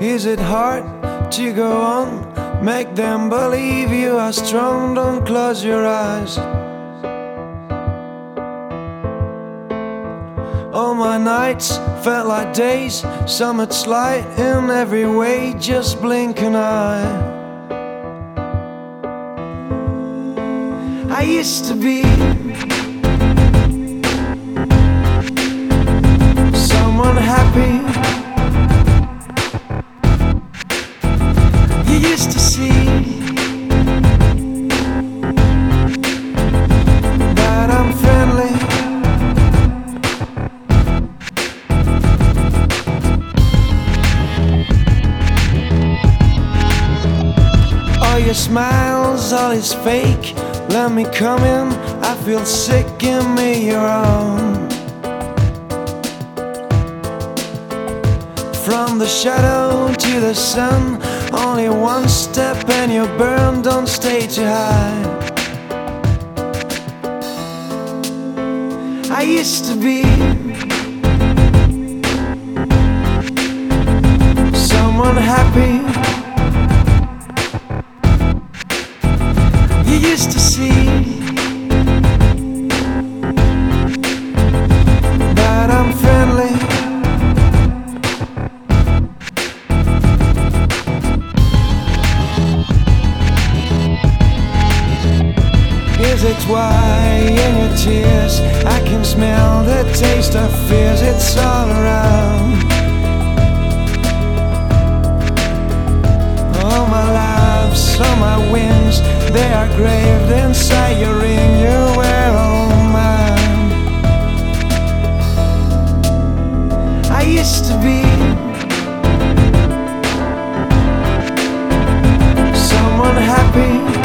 Is it hard to go on? Make them believe you are strong, don't close your eyes. All my nights felt like days, summit's light in every way, just blink an eye. I used to be someone happy. Your smiles, all is fake. Let me come in. I feel sick, give me your own. From the shadow to the sun, only one step and you burn. Don't stay too high. I used to be someone happy. To see that I'm friendly. Is it why in your tears I can smell the taste of fears? It's all around. They are graved inside your ring, you wear, all oh mine. I used to be someone happy.